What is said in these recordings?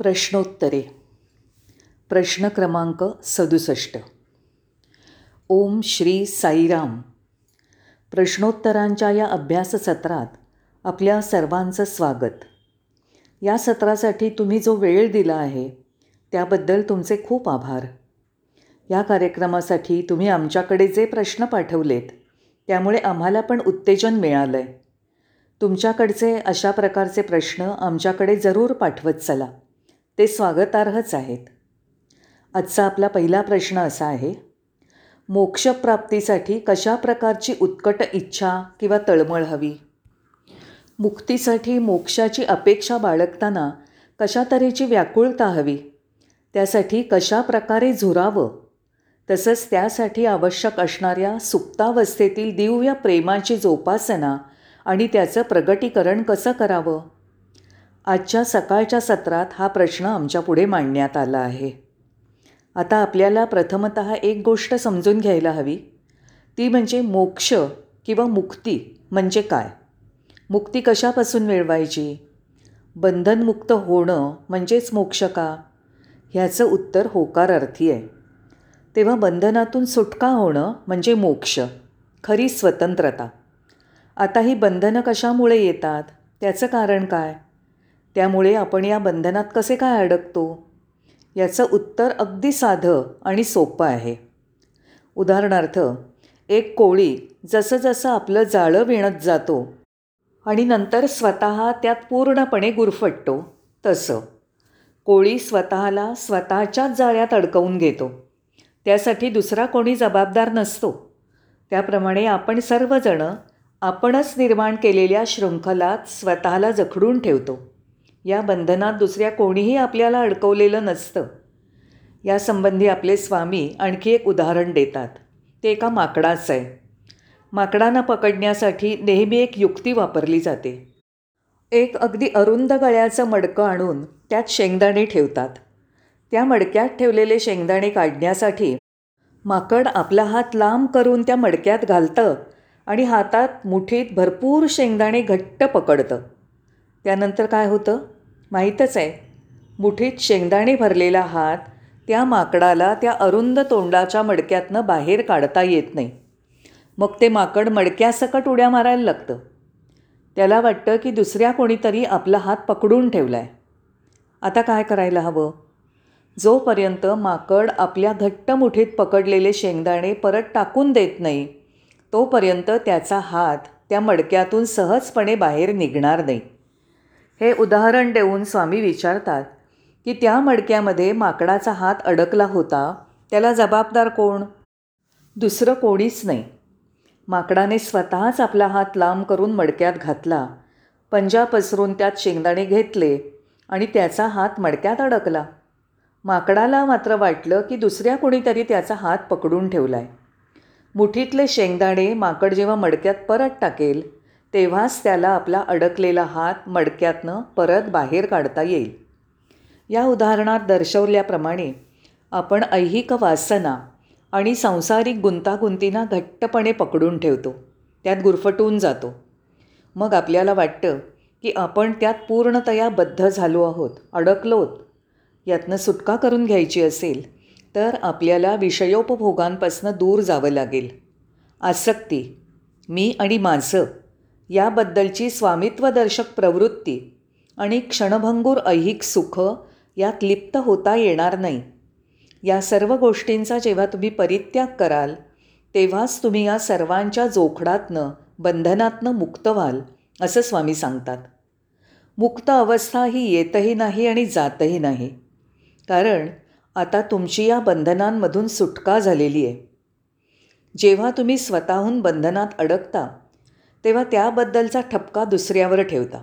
प्रश्नोत्तरे. प्रश्न क्रमांक सदुसष्ट. ओम श्री साईराम. प्रश्नोत्तरांच्या या अभ्यास सत्रात आपल्या सर्वांचं स्वागत. या सत्रासाठी तुम्ही जो वेळ दिला आहे त्याबद्दल तुमचे खूप आभार. या कार्यक्रमासाठी तुम्ही आमच्याकडे जे प्रश्न पाठवलेत त्यामुळे आम्हाला पण उत्तेजन मिळालं आहे तुमच्याकडचे अशा प्रकारचे प्रश्न आमच्याकडे जरूर पाठवत चला. ते स्वागतार्हच आहेत. आजचा आपला पहिला प्रश्न असा आहे मोक्षप्राप्तीसाठी कशा प्रकारची उत्कट इच्छा किंवा तळमळ हवी? मुक्तीसाठी मोक्षाची अपेक्षा बाळगताना कशा तऱ्हेची व्याकुळता हवी? त्यासाठी कशा प्रकारे झुरावं? तसंच त्यासाठी आवश्यक असणाऱ्या सुप्तावस्थेतील दिव्य प्रेमाची जोपासना आणि त्याचं प्रगटीकरण कसं करावं? आजच्या सकाळच्या सत्रात हा प्रश्न आमच्यापुढे मांडण्यात आला आहे. आता आपल्याला प्रथमत एक गोष्ट समजून घ्यायला हवी. ती म्हणजे मोक्ष किंवा मुक्ती म्हणजे काय? मुक्ती कशापासून मिळवायची? बंधनमुक्त होणं म्हणजेच मोक्ष का? ह्याचं उत्तर होकार अर्थी आहे. तेव्हा बंधनातून सुटका होणं म्हणजे मोक्ष खरी स्वतंत्रता. आता ही बंधनं कशामुळे येतात? त्याचं कारण काय? त्यामुळे आपण या बंधनात कसे काय अडकतो? याचं उत्तर अगदी साधं आणि सोपं आहे. उदाहरणार्थ एक कोळी जसं जसं आपलं जाळं विणत जातो आणि नंतर स्वतः त्यात पूर्णपणे गुरफटतो तसं. कोळी स्वतःला स्वतःच्याच जाळ्यात अडकवून घेतो. त्यासाठी दुसरा कोणी जबाबदार नसतो. त्याप्रमाणे आपण सर्वजणं आपणच निर्माण केलेल्या शृंखलात स्वतःला जखडून ठेवतो. या बंधनात दुसऱ्या कोणीही आपल्याला अडकवलेलं नसतं. यासंबंधी आपले स्वामी आणखी एक उदाहरण देतात. ते एका माकडाचं आहे. माकडांना पकडण्यासाठी नेहमी एक युक्ती वापरली जाते. एक अगदी अरुंद गळ्याचं मडकं आणून त्यात शेंगदाणे ठेवतात. त्या मडक्यात ठेवलेले शेंगदाणे काढण्यासाठी माकड आपला हात लांब करून त्या मडक्यात घालतं आणि हातात मुठीत भरपूर शेंगदाणे घट्ट पकडतं. त्यानंतर काय होतं? माहीतच आहे. मुठीत शेंगदाणे भरलेला हात त्या माकडाला त्या अरुंद तोंडाच्या मडक्यातनं बाहेर काढता येत नाही. मग ते माकड मडक्यासकट उड्या मारायला लागतं. त्याला वाटतं की दुसऱ्या कोणीतरी आपला हात पकडून ठेवला आहे आता काय करायला हवं? जोपर्यंत माकड आपल्या घट्ट मुठीत पकडलेले शेंगदाणे परत टाकून देत नाही तोपर्यंत त्याचा हात त्या मडक्यातून सहजपणे बाहेर निघणार नाही. हे उदाहरण देऊन स्वामी विचारतात की त्या मडक्यामध्ये माकडाचा हात अडकला होता त्याला जबाबदार कोण? दुसरं कोणीच नाही. माकडाने स्वतःच आपला हात लांब करून मडक्यात घातला. पंजा पसरून त्यात शेंगदाणे घेतले आणि त्याचा हात मडक्यात अडकला. माकडाला मात्र वाटलं की दुसऱ्या कोणीतरी त्याचा हात पकडून ठेवला आहे मुठीतले शेंगदाणे माकड जेव्हा मडक्यात परत टाकेल तेव्हाच त्याला आपला अडकलेला हात मडक्यातनं परत बाहेर काढता येईल. या उदाहरणात दर्शवल्याप्रमाणे आपण ऐहिक वासना आणि सांसारिक गुंतागुंतींना घट्टपणे पकडून ठेवतो. त्यात गुरफटून जातो. मग आपल्याला वाटतं की आपण त्यात पूर्णतया बद्ध झालो आहोत अडकलोत. यातनं सुटका करून घ्यायची असेल तर आपल्याला विषयोपभोगांपासून दूर जावं लागेल. आसक्ती मी आणि माझं. याबद्दलची स्वामित्वदर्शक प्रवृत्ती आणि क्षणभंगूर ऐहिक सुख यात लिप्त होता येणार नाही. या सर्व गोष्टींचा जेव्हा तुम्ही परित्याग कराल तेव्हाच तुम्ही या सर्वांच्या जोखडातनं बंधनातनं मुक्त व्हाल असं स्वामी सांगतात. मुक्त अवस्था ही येतही नाही आणि जातही नाही. कारण आता तुमची या बंधनांमधून सुटका झालेली आहे. जेव्हा तुम्ही स्वतःहून बंधनात अडकता तेव्हा त्याबद्दलचा ठपका दुसऱ्यावर ठेवता.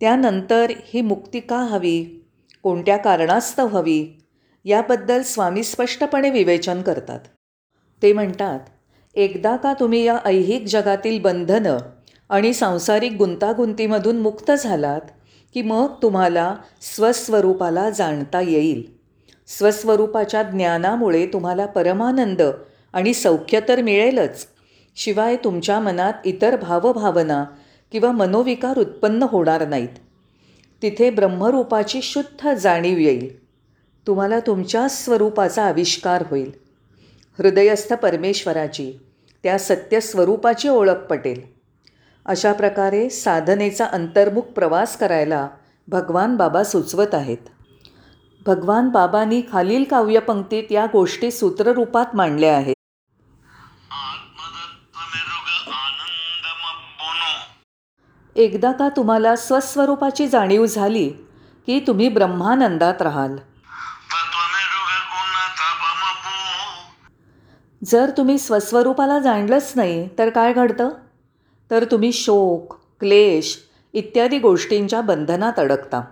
त्यानंतर ही मुक्ती का हवी? कोणत्या कारणास्तव हवी? याबद्दल स्वामी स्पष्टपणे विवेचन करतात. ते म्हणतात एकदा का तुम्ही या ऐहिक जगातील बंधनं आणि सांसारिक गुंतागुंतीमधून मुक्त झालात की मग तुम्हाला स्वस्वरूपाला जाणता येईल. स्वस्वरूपाच्या ज्ञानामुळे तुम्हाला परमानंद आणि सौख्य तर मिळेलच. शिवाय तुमच्या मनात इतर भावभावना किंवा मनोविकार उत्पन्न होणार नाहीत. तिथे ब्रह्मरूपाची शुद्ध जाणीव येईल. तुम्हाला तुमच्या स्वरूपाचा आविष्कार होईल. हृदयस्थ परमेश्वराची त्या सत्यस्वरूपाची ओळख पटेल. अशा प्रकारे साधनेचा अंतर्मुख प्रवास करायला भगवान बाबा सुचवत आहेत. भगवान बाबांनी खालील काव्यपंक्तीत या गोष्टी सूत्ररूपात मांडल्या आहेत. एकदा का तुम्हाला स्वस्वरूपाची जाणीव झाली की तुम्ही ब्रह्मानंदात राहाल? जर तुम्ही स्वस्वरूपाला जाणलंच नाही तर काय घडतं? तर तुम्ही शोक क्लेश इत्यादी गोष्टींच्या बंधनात अडकता.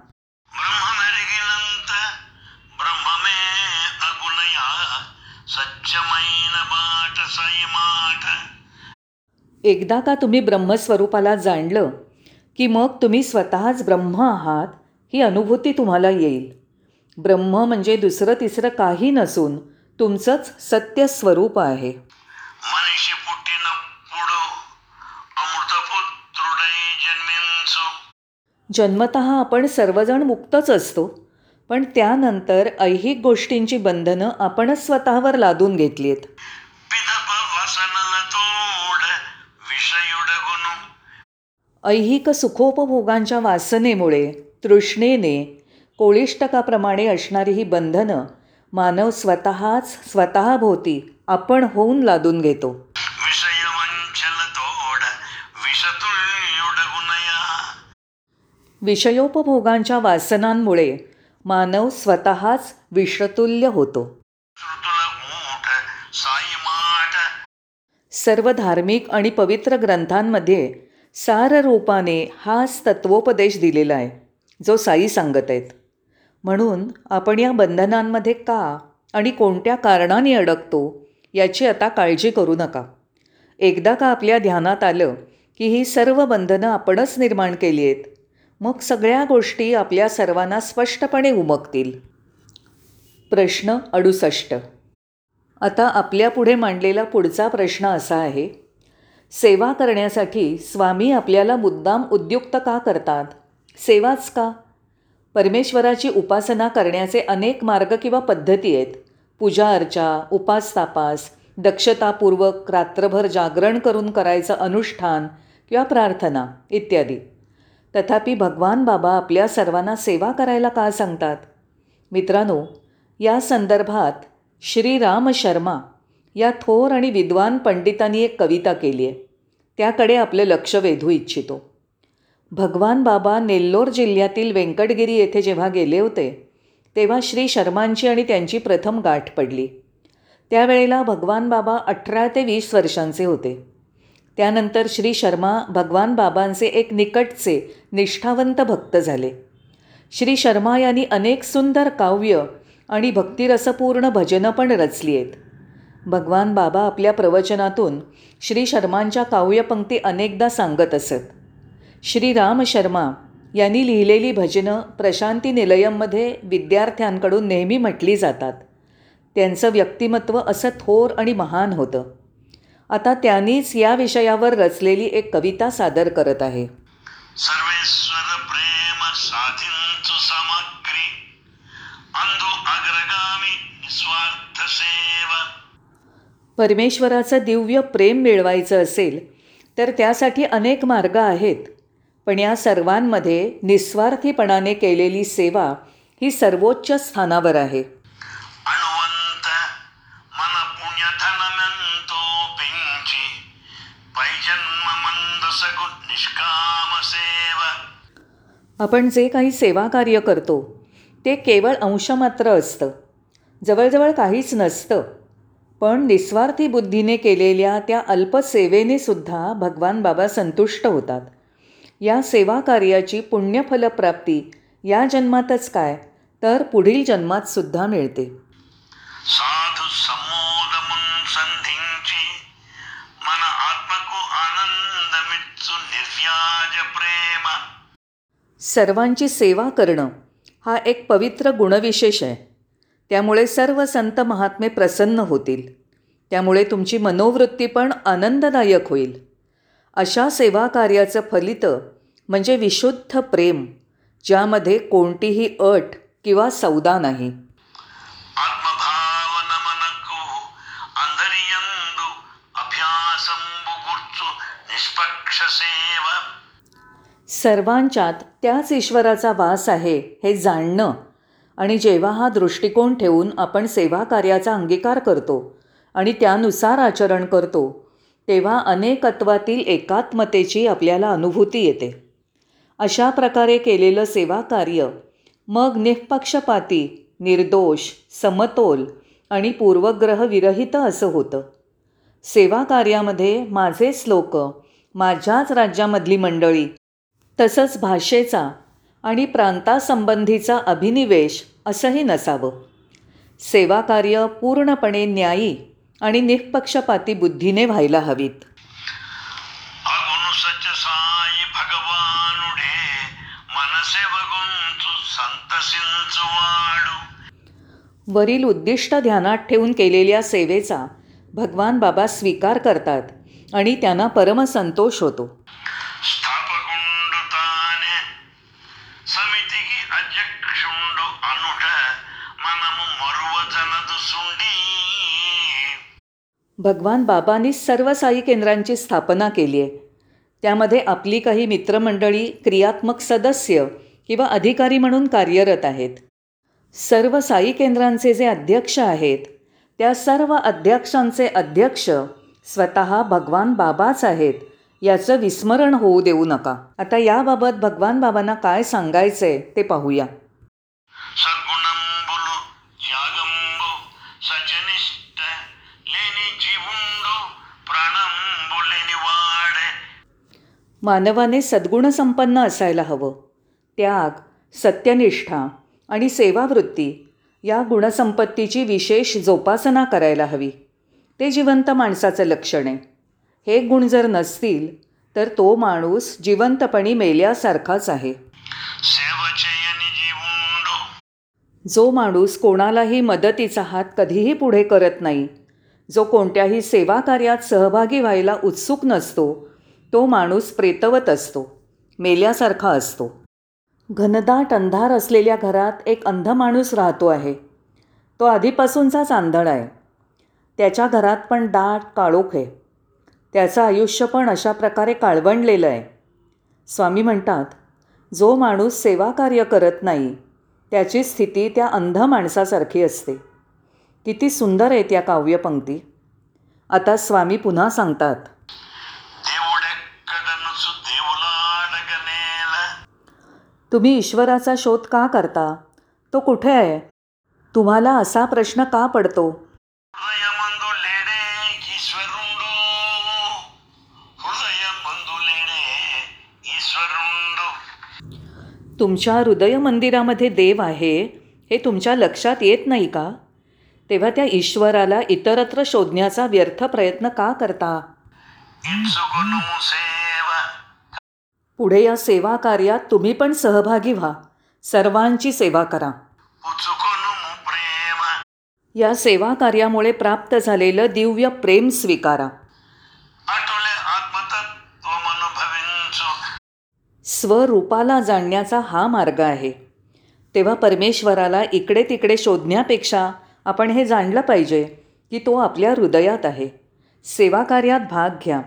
एकदा का तुम्ही ब्रह्मस्वरूपाला जाणलं की मग तुम्ही स्वतःच ब्रह्म आहात ही अनुभूती तुम्हाला येईल. ब्रह्म म्हणजे दुसरं तिसरं काही नसून तुमचंच सत्य स्वरूप आहे जन्मत आपण सर्वजण मुक्तच असतो पण त्यानंतर ऐहिक गोष्टींची बंधनं आपणच स्वतःवर लादून घेतली आहेत ऐहिक सुखोपभोगांच्या वासनेमुळे तृष्णेने कोळिष्टकाप्रमाणे असणारी ही बंधनं मानव स्वतःच स्वतःभोवती आपण होऊन लादून घेतो. विषयोपभोगांच्या वासनांमुळे मानव स्वतःच विषतुल्य होतो. सर्व धार्मिक आणि पवित्र ग्रंथांमध्ये सार रूपाने हाच तत्वोपदेश दिलेला आहे जो साई सांगत आहेत. म्हणून आपण या बंधनांमध्ये का आणि कोणत्या कारणाने अडकतो याची आता काळजी करू नका. एकदा का आपल्या ध्यानात आलं की ही सर्व बंधनं आपणच निर्माण केली आहेत मग सगळ्या गोष्टी आपल्या सर्वांना स्पष्टपणे उमगतील. प्रश्न अडुसष्ट. आता आपल्यापुढे मांडलेला पुढचा प्रश्न असा आहे सेवा करण्यासाठी स्वामी आपल्याला मुद्दाम उद्युक्त का करतात? सेवाच का? परमेश्वराची उपासना करण्याचे अनेक मार्ग किंवा पद्धती आहेत. पूजा अर्चा उपास तापास दक्षतापूर्वक रात्रभर जागरण करून करायचं अनुष्ठान किंवा प्रार्थना इत्यादी. तथापि भगवान बाबा आपल्या सर्वांना सेवा करायला का सांगतात? मित्रांनो या संदर्भात श्री राम शर्मा या थोर आणि विद्वान पंडितांनी एक कविता केली आहे. त्याकडे आपले लक्ष वेधू इच्छितो. भगवान बाबा नेल्लोर जिल्ह्यातील व्यंकटगिरी येथे जेव्हा गेले होते तेव्हा श्री शर्मांची आणि त्यांची प्रथम गाठ पडली. त्यावेळेला भगवान बाबा अठरा ते वीस वर्षांचे होते. त्यानंतर श्री शर्मा भगवान बाबांचे एक निकटचे निष्ठावंत भक्त झाले. श्री शर्मा यांनी अनेक सुंदर काव्य आणि भक्तिरसपूर्ण भजनं पण रचली आहेत. भगवान बाबा आपल्या प्रवचनातून श्री शर्मांच्या काव्यपंक्ती अनेकदा सांगत असत. श्री राम शर्मा यांनी लिहिलेली भजनं प्रशांती निलयममध्ये विद्यार्थ्यांकडून नेहमी म्हटली जातात. त्यांचं व्यक्तिमत्व असं थोर आणि महान होतं. आता त्यांनीच या विषयावर रचलेली एक कविता सादर करत आहे. सर्वेश परमेश्वराचं दिव्य प्रेम मिळवायचं असेल तर त्यासाठी अनेक मार्ग आहेत. पण या सर्वांमध्ये निस्वार्थीपणाने केलेली सेवा ही सर्वोच्च स्थानावर आहे. आपण जे काही सेवा कार्य करतो ते केवळ अंशमात्र असतं. जवळजवळ काहीच नसतं. पण निस्वार्थी बुद्धीने केलेल्या त्या अल्पसेवेने सुद्धा भगवान बाबा संतुष्ट होतात. या सेवा कार्याची पुण्यफलप्राप्ती या जन्मातच काय तर पुढील जन्मात सुद्धा मिळते. साधु संमोद मुन संधिंची मन आत्मको आनंद मित्सु निर्व्याज प्रेम. सर्वांची सेवा करणं हा एक पवित्र गुणविशेष आहे. त्यामुळे सर्व संत महात्मे प्रसन्न होतील. त्यामुळे तुमची मनोवृत्ती पण आनंददायक होईल. अशा सेवा कार्याचं फलित म्हणजे विशुद्ध प्रेम ज्यामध्ये कोणतीही अट किंवा सौदा नाही. सर्वांच्यात त्याच ईश्वराचा वास आहे हे जाणणं आणि जेव्हा हा दृष्टिकोन ठेवून आपण सेवा कार्याचा अंगीकार करतो आणि त्यानुसार आचरण करतो तेव्हा अनेकत्वातील एकात्मतेची आपल्याला अनुभूती येते. अशा प्रकारे केलेलं सेवा कार्य मग निःपक्षपाती निर्दोष समतोल आणि पूर्वग्रहविरहित असं होतं. सेवा कार्यामध्ये माझेच लोक माझ्याच राज्यामधली मंडळी तसंच भाषेचा आणि प्रांतासंबंधीचा अभिनिवेश असंही नसावं. सेवाकार्य पूर्णपणे न्यायी आणि निःपक्षपाती बुद्धीने व्हायला हवीत. वरील उद्दिष्ट ध्यानात ठेवून केलेल्या सेवेचा भगवान बाबा स्वीकार करतात आणि त्यांना परमसंतोष होतो. भगवान बाबांनी सर्व साई केंद्रांची स्थापना केली आहे. त्यामध्ये आपली काही मित्रमंडळी क्रियात्मक सदस्य किंवा अधिकारी म्हणून कार्यरत आहेत. सर्व साई केंद्रांचे जे अध्यक्ष आहेत त्या सर्व अध्यक्षांचे अध्यक्ष स्वतः भगवान बाबाच आहेत याचं विस्मरण होऊ देऊ नका. आता याबाबत भगवान बाबांना काय सांगायचं आहे ते पाहूया. मानवाने सद्गुणसंपन्न असायला हवं. त्याग सत्यनिष्ठा आणि सेवावृत्ती या गुणसंपत्तीची विशेष जोपासना करायला हवी. ते जिवंत माणसाचं लक्षण आहे. हे गुण जर नसतील तर तो माणूस जिवंतपणी मेल्यासारखाच आहे. जो माणूस कोणालाही मदतीचा हात कधीही पुढे करत नाही जो कोणत्याही सेवा कार्यात सहभागी व्हायला उत्सुक नसतो तो माणूस प्रेतवत असतो मेल्यासारखा असतो. घनदाट अंधार असलेल्या घरात एक अंध माणूस राहतो आहे. तो आधीपासूनचाच आंधळ आहे. त्याच्या घरात पण दाट काळोख आहे. त्याचं आयुष्य पण अशा प्रकारे काळवंडलेलं आहे. स्वामी म्हणतात जो माणूस सेवाकार्य करत नाही त्याची स्थिती त्या अंध माणसासारखी असते. किती सुंदर आहे त्या काव्यपंक्ती. आता स्वामी पुन्हा सांगतात तुम्ही ईश्वराचा शोध का करता? तो कुठे आहे? तुम्हाला असा प्रश्न का पडतो? तुमच्या हृदय मंदिरामध्ये देव आहे हे तुमच्या लक्षात येत नाही का? तेव्हा त्या ईश्वराला इतरत्र शोधण्याचा व्यर्थ प्रयत्न का करता? पुढे या सेवा कार्यात तुम्ही पण सहभागी व्हा. सर्वांची सेवा करा. या सेवा कार्यामुळे प्राप्त झालेलं दिव्य प्रेम स्वीकारा. स्वरूपाला जाणण्याचा हा मार्ग आहे. तेव्हा परमेश्वराला इकडे तिकडे शोधण्यापेक्षा आपण हे जाणलं पाहिजे की तो आपल्या हृदयात आहे. सेवा कार्यात भाग घ्या.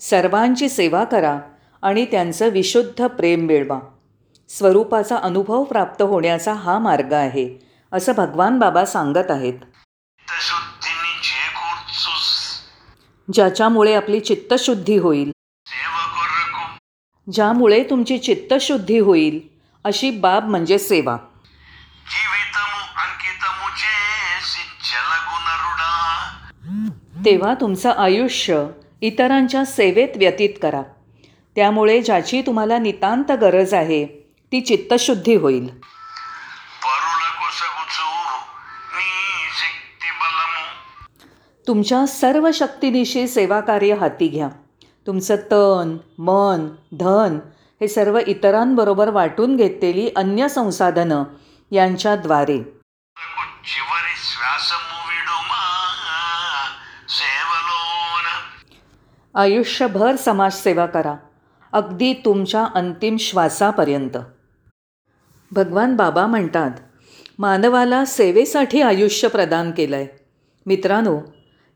सर्वांची सेवा करा. आणि त्यांचं विशुद्ध प्रेम मिळवा स्वरूपाचा अनुभव प्राप्त होण्याचा हा मार्ग आहे असं भगवान बाबा सांगत आहेत. ज्याच्यामुळे आपली चित्तशुद्धी होईल. ज्यामुळे तुमची चित्तशुद्धी होईल अशी बाब म्हणजे सेवा. तेव्हा तुमचं आयुष्य इतरांच्या सेवेत व्यतीत करा. त्यामुळे ज्याची तुम्हाला नितांत गरज आहे ती चित्तशुद्धी होईल. तुमच्या सर्व शक्तीनिशी सेवाकार्य हाती घ्या. तुमचं तन मन धन हे सर्व इतरांबरोबर वाटून घेतलेली अन्य संसाधनं यांच्याद्वारे आयुष्यभर समाजसेवा करा. अगदी तुमच्या अंतिम श्वासापर्यंत. भगवान बाबा म्हणतात मानवाला सेवेसाठी आयुष्य प्रदान केलं आहे मित्रांनो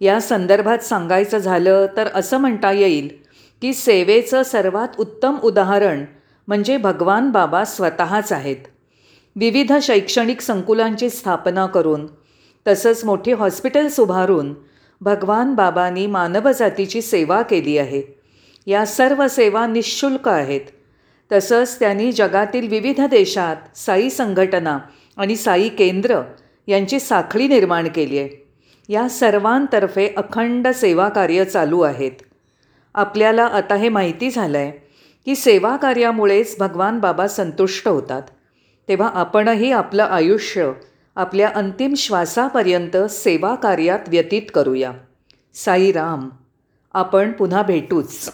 या संदर्भात सांगायचं झालं तर असं म्हणता येईल की सेवेचं सर्वात उत्तम उदाहरण म्हणजे भगवान बाबा स्वतःच आहेत. विविध शैक्षणिक संकुलांची स्थापना करून तसंच मोठी हॉस्पिटल्स उभारून भगवान बाबांनी मानवजातीची सेवा केली आहे. या सर्व सेवा निशुल्क आहेत. तसंच त्यांनी जगातील विविध देशात साई संघटना आणि साई केंद्र यांची साखळी निर्माण केली आहे. या सर्वांतर्फे अखंड सेवा कार्य चालू आहेत. आपल्याला आता हे माहिती झालं आहे की सेवा कार्यामुळेच भगवान बाबा संतुष्ट होतात. तेव्हा आपणही आपलं आयुष्य आपल्या अंतिम श्वासापर्यंत सेवा कार्यात व्यतीत करूया. साईराम आपण पुन्हा भेटूच.